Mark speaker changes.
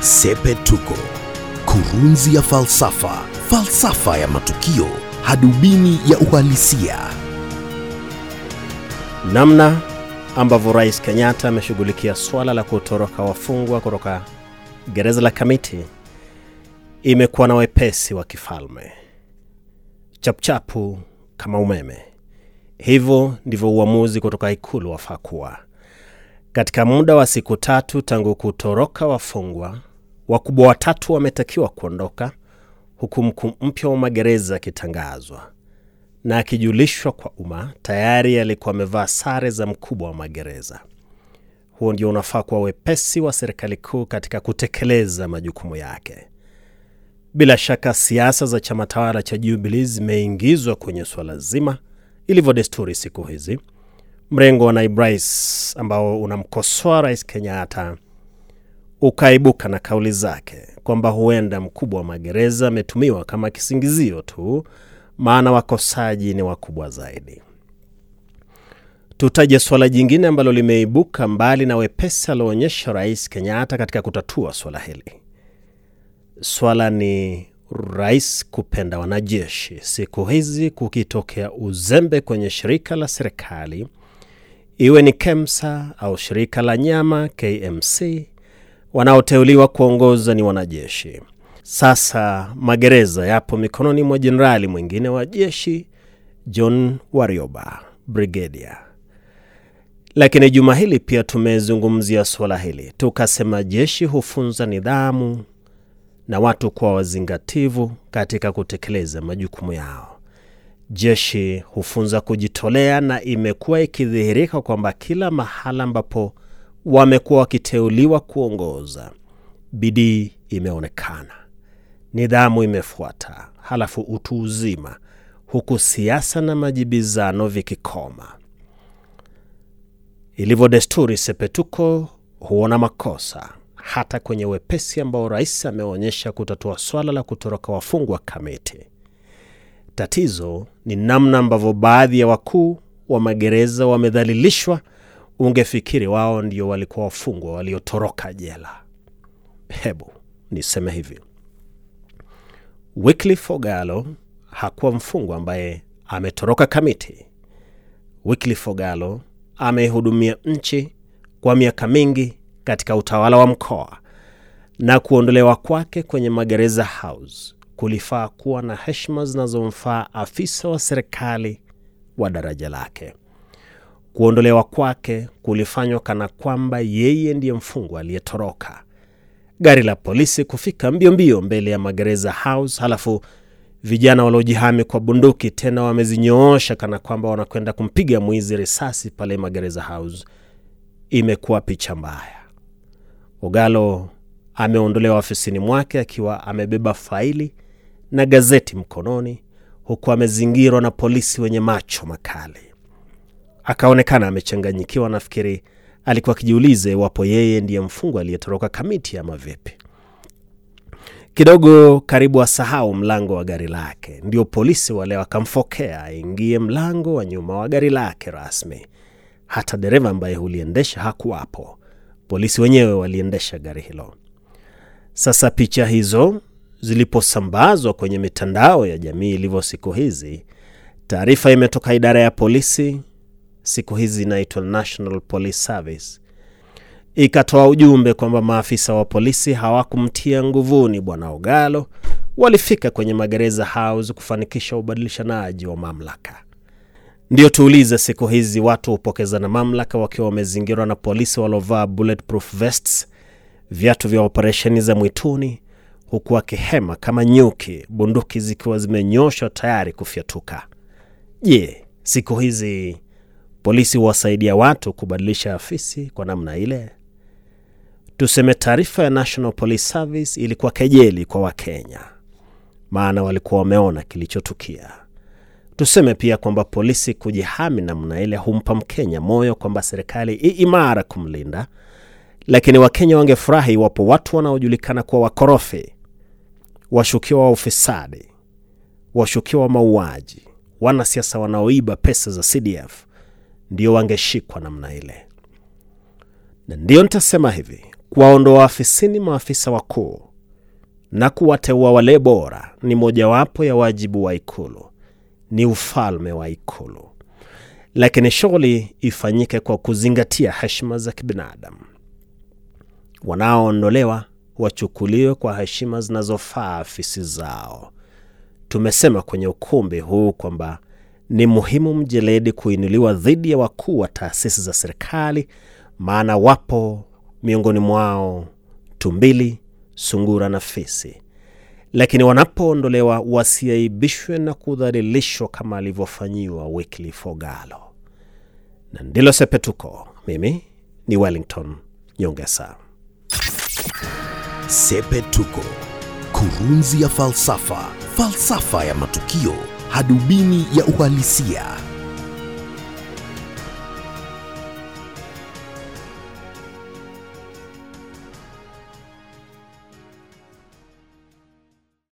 Speaker 1: Sepetuko, kurunzi ya falsafa, falsafa ya matukio, hadubini ya uhalisia.
Speaker 2: Namna ambavyo Rais Kenyatta ameshughulikia swala la kutoroka wafungwa kutoka gereza la Kamiti imekuwa na wepesi wa kifalme, chapuchapu kama umeme. Hivyo ndivyo uamuzi kutoka Ikulu wafaa kuwa. Katika muda wa siku tatu tangu kutoroka wafungwa, wakubwa watatu wametakiwa kuondoka, huku mkuu mpya wa magereza akitangazwa na akijulishwa kwa umma tayari alikuwa amevaa sare za mkubwa wa magereza. Huo ndio unafaa kuwa wepesi wa serikali kuu katika kutekeleza majukumu yake. Bila shaka siasa za chama tawala cha Jubilee zimeingizwa kwenye suala zima, ilivyo desturi siku hizi. Mrengo wa naibu ambao unamkosoa rais Kenyatta ukaibuka na kauli zake kwamba huenda mkubwa wa magereza ametumiwa kama kisingizio tu, maana wakosaji ni wakubwa zaidi. Tutaje suala jingine ambalo limeibuka mbali na wepesi alioonyesha rais Kenyatta katika kutatua swala hili. Swala ni rais kupenda wanajeshi. Siku hizi kukitokea uzembe kwenye shirika la serikali, iwe ni KEMSA au shirika la nyama KMC, wanaoteuliwa kuongoza ni wanajeshi. Sasa magereza yapo mikononi mwa jenerali mwingine wa jeshi John Warioba, brigedia. Lakini juma hili pia tumezungumzia suala hili, tukasema jeshi hufunza nidhamu na watu kuwa wazingativu katika kutekeleza majukumu yao. Jeshi hufunza kujitolea, na imekuwa ikidhihirika kwamba kila mahala ambapo wamekuwa wakiteuliwa kuongoza, bidii imeonekana, nidhamu imefuata, halafu utu uzima, huku siasa na majibizano vikikoma. Ilivyo desturi, Sepetuko huona makosa hata kwenye wepesi ambao rais ameonyesha kutatua swala la kutoroka wafungwa Kamiti. Tatizo ni namna ambavyo baadhi ya wakuu wa magereza wamedhalilishwa. Ungefikiri wao ndio walikuwa wafungwa waliotoroka jela. Hebu niseme hivi, Wycliffe Ogalo hakuwa mfungwa ambaye ametoroka Kamiti. Wycliffe Ogalo ameihudumia nchi kwa miaka mingi katika utawala wa mkoa na kuondolewa kwake kwenye magereza house kulifaa kuwa na heshima zinazomfaa afisa wa serikali wa daraja lake. Kuondolewa kwake kulifanywa kana kwamba yeye ndiye mfungwa aliyetoroka. Gari la polisi kufika mbio mbio mbele ya magereza house, halafu vijana waliojihami kwa bunduki tena wamezinyoosha kana kwamba wanakwenda kumpiga mwizi risasi pale magereza house. Imekuwa picha mbaya. Ogalo ameondolewa ofisini mwake akiwa amebeba faili na gazeti mkononi, huku amezingirwa na polisi wenye macho makali. Akaonekana amechanganyikiwa, nafikiri alikuwa akijiuliza iwapo yeye ndiye mfungwa aliyetoroka Kamiti ama vipi. Kidogo karibu asahau mlango wa gari lake, ndio polisi wale wakamfokea aingie mlango wa nyuma wa gari lake rasmi. Hata dereva ambaye huliendesha hakuwapo. Polisi wenyewe waliendesha gari hilo. Sasa picha hizo ziliposambazwa kwenye mitandao ya jamii ilivyo siku hizi, taarifa imetoka idara ya polisi, siku hizi inaitwa National Police Service, ikatoa ujumbe kwamba maafisa wa polisi hawakumtia nguvuni bwana Ogalo, walifika kwenye magereza house kufanikisha ubadilishanaji wa mamlaka. Ndio tuulize, siku hizi watu hupokezana mamlaka wakiwa wamezingirwa na polisi waliovaa bulletproof vests, viatu vya operesheni za mwituni, huku wakihema kama nyuki, bunduki zikiwa zimenyoshwa tayari kufyatuka. Je, siku hizi polisi huwasaidia watu kubadilisha afisi kwa namna ile? Tuseme taarifa ya National Police Service ilikuwa kejeli kwa Wakenya, maana walikuwa wameona kilichotukia. Tuseme pia kwamba polisi kujihami namna ile humpa Mkenya moyo kwamba serikali i imara kumlinda, lakini Wakenya wangefurahi iwapo watu wanaojulikana kuwa wakorofi, washukiwa wa ufisadi, washukiwa wa mauaji, wanasiasa wanaoiba pesa za CDF ndio wangeshikwa namna ile. Na ndio nitasema hivi, Kuwaondoa afisini maafisa wakuu na kuwateua wale bora ni mojawapo ya wajibu wa Ikulu, ni ufalme wa Ikulu, lakini shughuli ifanyike kwa kuzingatia heshima za kibinadamu. Wanaoondolewa wachukuliwe kwa heshima zinazofaa afisi zao. Tumesema kwenye ukumbi huu kwamba ni muhimu mjeledi kuinuliwa dhidi ya wakuu wa taasisi za serikali, maana wapo miongoni mwao tumbili, sungura na fisi, lakini wanapoondolewa wasiaibishwe na kudhalilishwa kama alivyofanyiwa Wycliffe Ogalo. Na ndilo Sepetuko. Mimi ni Wellington Nyongesa.
Speaker 1: Sepetuko, kurunzi ya falsafa, falsafa ya matukio, hadubini ya uhalisia.